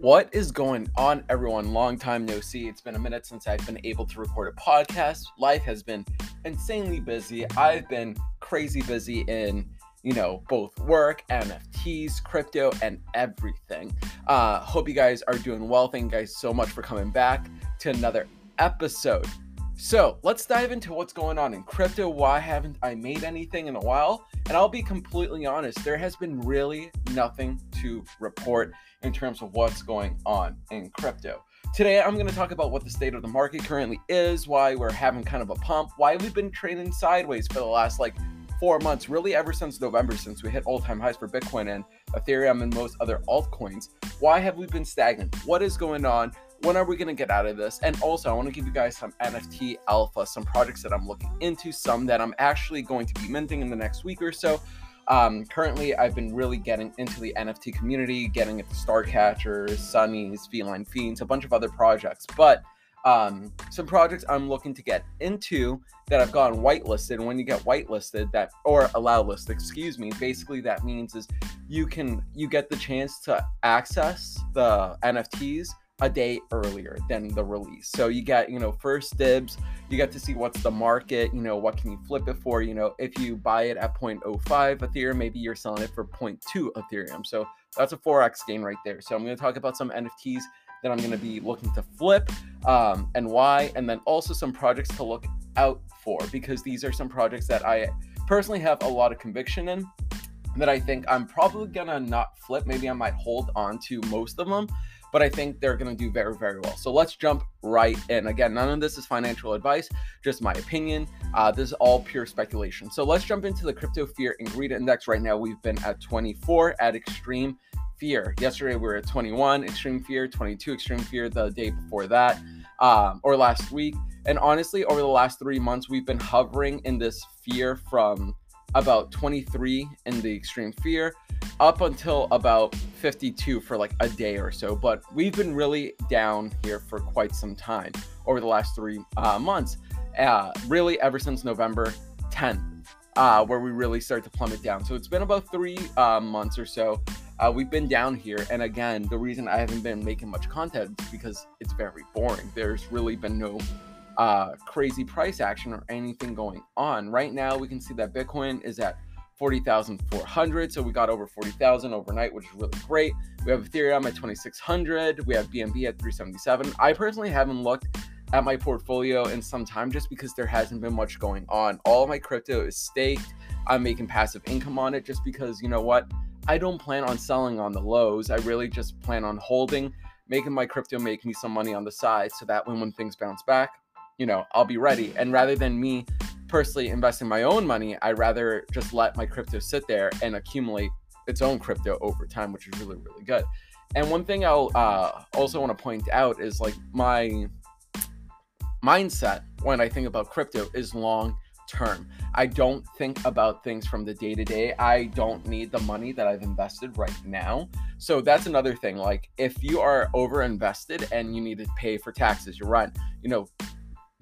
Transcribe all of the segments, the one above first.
What is going on, everyone? Long time no see. It's been a minute since I've been able to record a podcast. Life has been insanely busy. I've been crazy busy in, you know, both work, NFTs, crypto, and everything. Uh, hope you guys are doing well. Thank you guys so much for coming back to another episode. So let's dive into what's going on in crypto. Why haven't I made anything in a while? And I'll be completely honest, there has been really nothing to report in terms of what's going on in crypto. Today, I'm going to talk about what the state of the market currently is, why we're having kind of a pump, why we've been trading sideways for the last like four months, really ever since November, since we hit all time highs for Bitcoin and Ethereum and most other altcoins. Why have we been stagnant? What is going on? When are we going to get out of this? And also, I want to give you guys some NFT alpha, some projects that I'm looking into, some that I'm actually going to be minting in the next week or so. Um, currently, I've been really getting into the NFT community, getting into Starcatchers, Sunnies, Feline Fiends, a bunch of other projects. But um, some projects I'm looking to get into that I've gotten whitelisted. And when you get whitelisted, that or allow list, excuse me, basically that means is you can you get the chance to access the NFTs a day earlier than the release. So you get, you know, first dibs, you get to see what's the market, you know, what can you flip it for, you know, if you buy it at 0.05 Ethereum, maybe you're selling it for 0.2 Ethereum. So that's a 4x gain right there. So I'm going to talk about some NFTs that I'm going to be looking to flip um, and why, and then also some projects to look out for because these are some projects that I personally have a lot of conviction in that I think I'm probably gonna not flip. Maybe I might hold on to most of them, but I think they're going to do very, very well. So let's jump right in. Again, none of this is financial advice, just my opinion. Uh, this is all pure speculation. So let's jump into the crypto fear and greed index. Right now, we've been at 24 at extreme fear. Yesterday, we were at 21 extreme fear, 22 extreme fear the day before that, um, or last week. And honestly, over the last three months, we've been hovering in this fear from about 23 in the extreme fear up until about 52 for like a day or so. But we've been really down here for quite some time over the last three uh, months, uh, really ever since November 10th. Uh, where we really start to plummet down. So it's been about three uh, months or so. Uh, we've been down here, and again, the reason I haven't been making much content is because it's very boring. There's really been no uh, crazy price action or anything going on. Right now, we can see that Bitcoin is at 40,400. So we got over 40,000 overnight, which is really great. We have Ethereum at 2,600. We have BNB at 377. I personally haven't looked at my portfolio in some time just because there hasn't been much going on. All my crypto is staked. I'm making passive income on it just because, you know what? I don't plan on selling on the lows. I really just plan on holding, making my crypto make me some money on the side so that when, when things bounce back, you know, I'll be ready. And rather than me personally investing my own money, I'd rather just let my crypto sit there and accumulate its own crypto over time, which is really, really good. And one thing I'll uh, also want to point out is like my mindset when I think about crypto is long term. I don't think about things from the day to day. I don't need the money that I've invested right now. So that's another thing. Like if you are over invested and you need to pay for taxes, your rent, you know,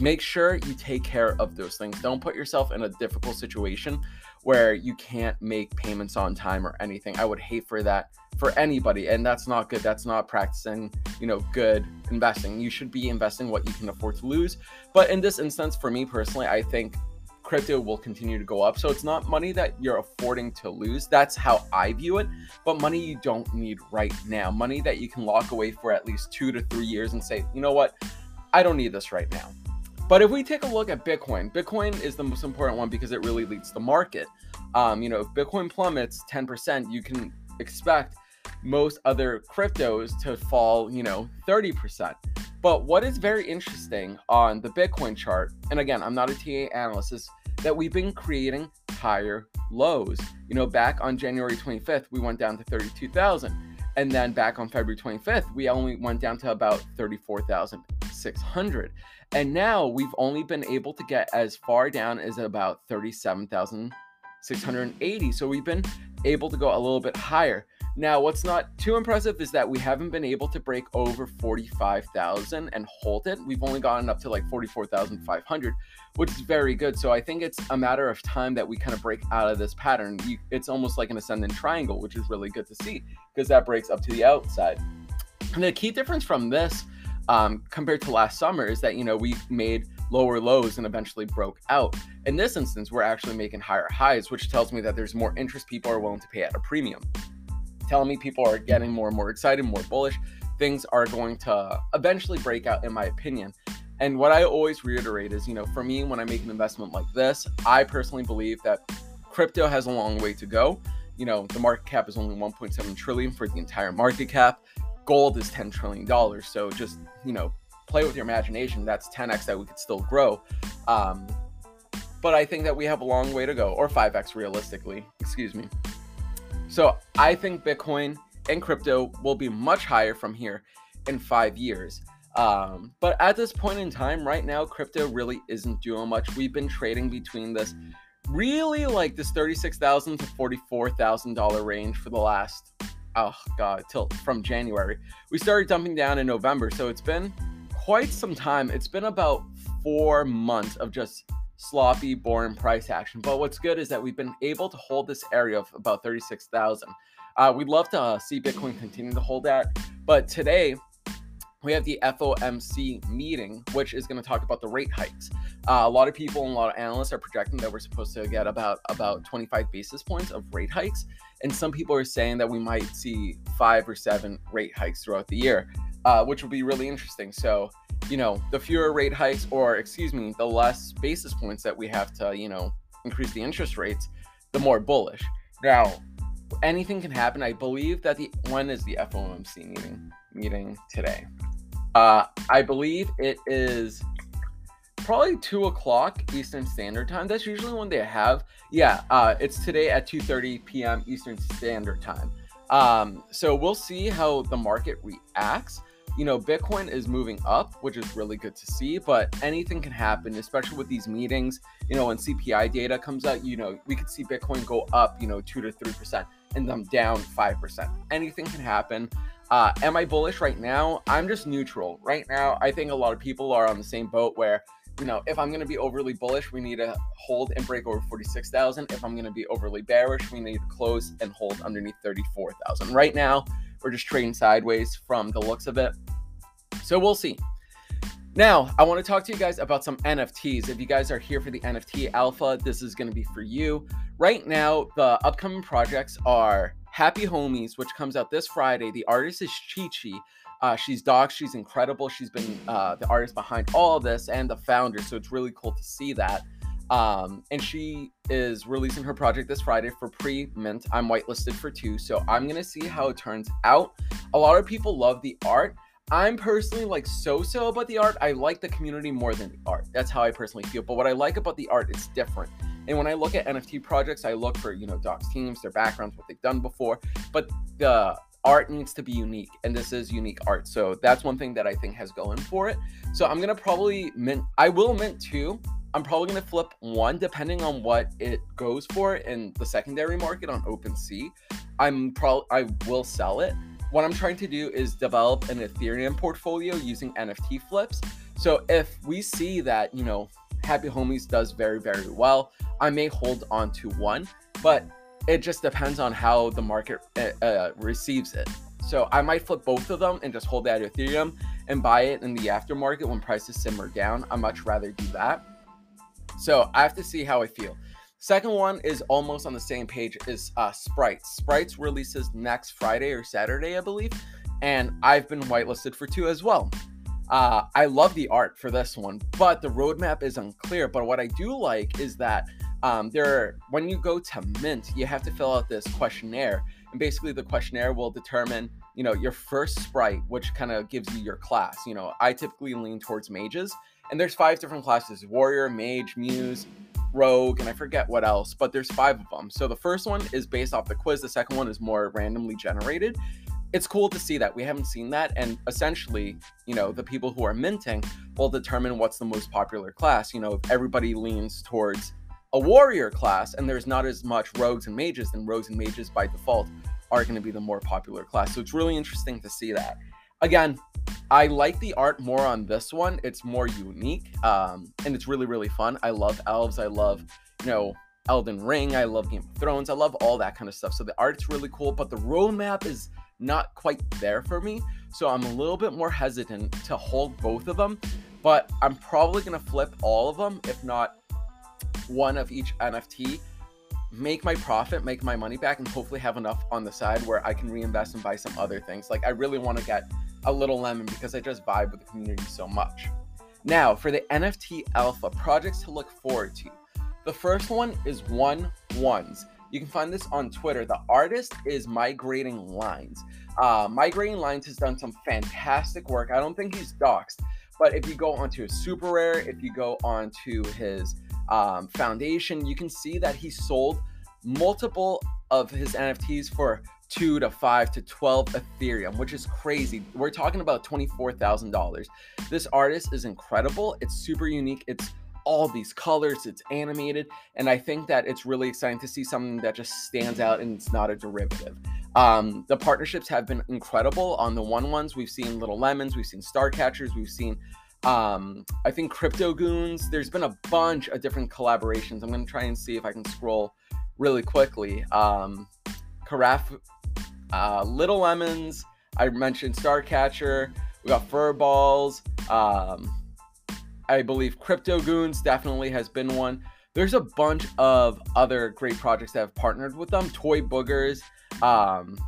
make sure you take care of those things. Don't put yourself in a difficult situation where you can't make payments on time or anything. I would hate for that for anybody and that's not good. That's not practicing, you know, good investing. You should be investing what you can afford to lose. But in this instance for me personally, I think crypto will continue to go up. So it's not money that you're affording to lose. That's how I view it. But money you don't need right now. Money that you can lock away for at least 2 to 3 years and say, "You know what? I don't need this right now." But if we take a look at Bitcoin, Bitcoin is the most important one because it really leads the market. Um, you know, if Bitcoin plummets 10%, you can expect most other cryptos to fall, you know, 30%. But what is very interesting on the Bitcoin chart, and again, I'm not a TA analyst, is that we've been creating higher lows. You know, back on January 25th, we went down to 32,000. And then back on February 25th, we only went down to about 34,600. And now we've only been able to get as far down as about 37,680. So we've been able to go a little bit higher. Now, what's not too impressive is that we haven't been able to break over 45,000 and hold it. We've only gotten up to like 44,500, which is very good. So I think it's a matter of time that we kind of break out of this pattern. You, it's almost like an ascending triangle, which is really good to see because that breaks up to the outside. And the key difference from this um, compared to last summer is that, you know, we made lower lows and eventually broke out. In this instance, we're actually making higher highs, which tells me that there's more interest people are willing to pay at a premium. Telling me people are getting more and more excited, more bullish. Things are going to eventually break out, in my opinion. And what I always reiterate is, you know, for me, when I make an investment like this, I personally believe that crypto has a long way to go. You know, the market cap is only 1.7 trillion for the entire market cap. Gold is 10 trillion dollars. So just, you know, play with your imagination. That's 10x that we could still grow. Um, but I think that we have a long way to go, or 5x realistically. Excuse me. So I think Bitcoin and crypto will be much higher from here in five years. Um, but at this point in time, right now, crypto really isn't doing much. We've been trading between this really like this 36,000 to $44,000 range for the last, oh God, till from January. We started dumping down in November. So it's been quite some time. It's been about four months of just sloppy, boring price action. But what's good is that we've been able to hold this area of about 36,000. Uh, we'd love to uh, see Bitcoin continue to hold that. But today, we have the FOMC meeting, which is going to talk about the rate hikes. Uh, a lot of people and a lot of analysts are projecting that we're supposed to get about about 25 basis points of rate hikes, and some people are saying that we might see five or seven rate hikes throughout the year, uh, which will be really interesting. So, you know, the fewer rate hikes, or excuse me, the less basis points that we have to, you know, increase the interest rates, the more bullish. Now, anything can happen. I believe that the when is the FOMC meeting meeting today? Uh, I believe it is probably two o'clock Eastern Standard Time. That's usually when they have. Yeah, uh, it's today at 2:30 p.m. Eastern Standard Time. Um, so we'll see how the market reacts. You know, Bitcoin is moving up, which is really good to see, but anything can happen, especially with these meetings. You know, when CPI data comes out, you know, we could see Bitcoin go up, you know, two to three percent and then down five percent. Anything can happen. Uh, am I bullish right now? I'm just neutral. Right now, I think a lot of people are on the same boat where, you know, if I'm going to be overly bullish, we need to hold and break over 46,000. If I'm going to be overly bearish, we need to close and hold underneath 34,000. Right now, we're just trading sideways from the looks of it. So we'll see. Now, I want to talk to you guys about some NFTs. If you guys are here for the NFT alpha, this is going to be for you. Right now, the upcoming projects are Happy Homies, which comes out this Friday. The artist is Chi Chi. Uh, she's Doc. She's incredible. She's been uh, the artist behind all of this and the founder. So it's really cool to see that. Um, and she is releasing her project this Friday for pre mint. I'm whitelisted for two. So I'm going to see how it turns out. A lot of people love the art. I'm personally like so so about the art. I like the community more than the art. That's how I personally feel. But what I like about the art is different. And when I look at NFT projects, I look for, you know, doxxed teams, their backgrounds, what they've done before. But the art needs to be unique, and this is unique art. So that's one thing that I think has going for it. So I'm gonna probably mint. I will mint two. I'm probably gonna flip one depending on what it goes for in the secondary market on OpenSea. I'm probably I will sell it. What I'm trying to do is develop an Ethereum portfolio using NFT flips. So if we see that, you know, Happy Homies does very, very well. I may hold on to one, but it just depends on how the market uh, uh, receives it. So I might flip both of them and just hold that Ethereum and buy it in the aftermarket when prices simmer down. I much rather do that. So I have to see how I feel. Second one is almost on the same page is uh, Sprites. Sprites releases next Friday or Saturday, I believe, and I've been whitelisted for two as well. Uh, I love the art for this one, but the roadmap is unclear. But what I do like is that um, there, when you go to Mint, you have to fill out this questionnaire, and basically the questionnaire will determine, you know, your first sprite, which kind of gives you your class. You know, I typically lean towards mages, and there's five different classes: warrior, mage, muse, rogue, and I forget what else, but there's five of them. So the first one is based off the quiz. The second one is more randomly generated, it's cool to see that we haven't seen that and essentially you know the people who are minting will determine what's the most popular class you know if everybody leans towards a warrior class and there's not as much rogues and mages then rogues and mages by default are going to be the more popular class. So it's really interesting to see that. Again i like the art more on this one. It's more unique um, and it's really really fun. I love elves. I love you know elden ring. I love game of thrones. I love all that kind of stuff. So the art's really cool but the roadmap is not quite there for me. So I'm a little bit more hesitant to hold both of them, but I'm probably going to flip all of them, if not one of each NFT, make my profit, make my money back, and hopefully have enough on the side where I can reinvest and buy some other things. Like I really want to get a little lemon because I just vibe with the community so much. Now, for the NFT alpha projects to look forward to. The first one is one ones. You can find this on Twitter. The artist is Migrating Lines. Uh, Migrating Lines has done some fantastic work. I don't think he's doxxed, but if you go onto his SuperRare, if you go onto his um, foundation, you can see that he sold multiple of his NFTs for two to five to 12 Ethereum, which is crazy. We're talking about $24,000. This artist is incredible. It's super unique. It's all these colors, it's animated, and I think that it's really exciting to see something that just stands out and it's not a derivative. Um, the partnerships have been incredible on the one ones. We've seen Little Lemons, we've seen Star Catchers, we've seen um, I think Crypto Goons. There's been a bunch of different collaborations. I'm gonna try and see if I can scroll really quickly. Um, Carafe, uh, Little Lemons. I mentioned Starcatcher. We got Fur Balls. Um, I believe Crypto Goons definitely has been one. There's a bunch of other great projects that have partnered with them. Toy Boogers. Um,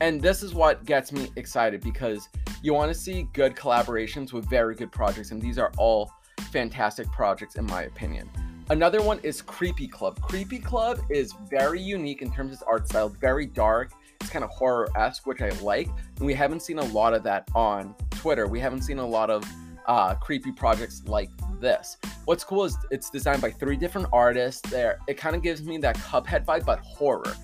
and this is what gets me excited because you want to see good collaborations with very good projects, and these are all fantastic projects in my opinion. Another one is Creepy Club. Creepy Club is very unique in terms of art style, very dark. It's kind of horror esque, which I like. And we haven't seen a lot of that on Twitter. We haven't seen a lot of uh, creepy projects like this. What's cool is it's designed by three different artists. There, it kind of gives me that Cuphead vibe, but horror.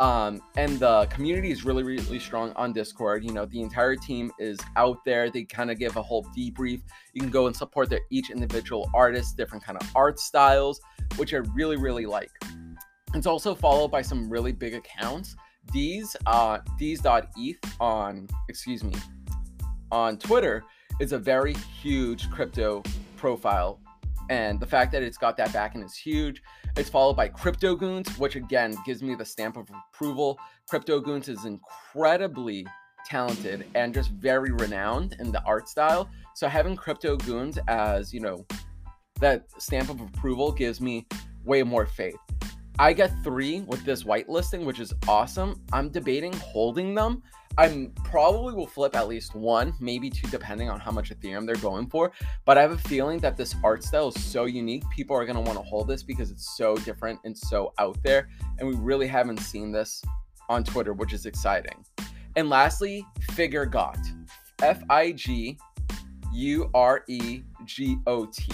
Um, and the community is really, really strong on Discord. You know, the entire team is out there. They kind of give a whole debrief. You can go and support their each individual artist, different kind of art styles, which I really, really like. It's also followed by some really big accounts. These, uh, these.eth on, excuse me, on Twitter is a very huge crypto profile. And the fact that it's got that backing is huge. It's followed by Crypto Goons, which again gives me the stamp of approval. Crypto Goons is incredibly talented and just very renowned in the art style. So having Crypto Goons as, you know, that stamp of approval gives me way more faith. I get three with this whitelisting, which is awesome. I'm debating holding them I'm probably will flip at least one, maybe two, depending on how much Ethereum they're going for. But I have a feeling that this art style is so unique. People are going to want to hold this because it's so different and so out there. And we really haven't seen this on Twitter, which is exciting. And lastly, Figure Got. F I G U R E G O T.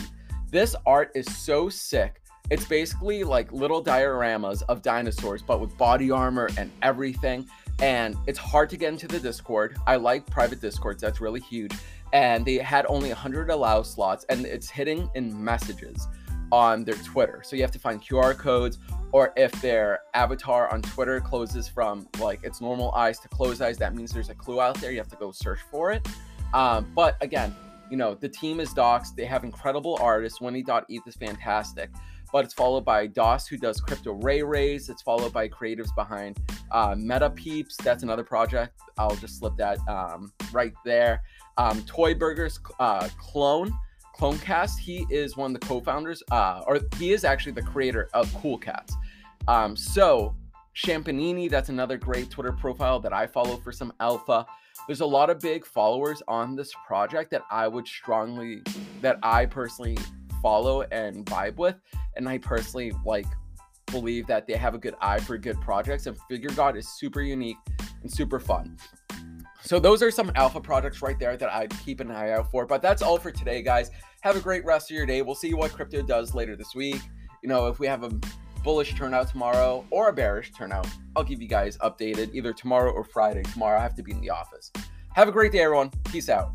This art is so sick. It's basically like little dioramas of dinosaurs, but with body armor and everything and it's hard to get into the Discord. I like private Discords, that's really huge. And they had only 100 allow slots, and it's hitting in messages on their Twitter. So you have to find QR codes, or if their avatar on Twitter closes from like its normal eyes to closed eyes, that means there's a clue out there. You have to go search for it. Um, but again, you know, the team is doxxed. They have incredible artists. Winnie.eth is fantastic but it's followed by DOS, who does Crypto Ray Rays. It's followed by creatives behind uh, Meta Peeps. That's another project. I'll just slip that um, right there. Um, Toy Boogers uh, Clone. Clonecast, he is one of the co-founders, uh, or he is actually the creator of Cool Cats. Um, so Champanini, that's another great Twitter profile that I follow for some alpha. There's a lot of big followers on this project that I would strongly, that I personally follow and vibe with. And I personally like believe that they have a good eye for good projects. And Figure Got is super unique and super fun. So those are some alpha projects right there that I'd keep an eye out for. But that's all for today, guys. Have a great rest of your day. We'll see what crypto does later this week. You know, if we have a bullish turnout tomorrow or a bearish turnout, I'll give you guys updated either tomorrow or Friday. Tomorrow I have to be in the office. Have a great day, everyone. Peace out.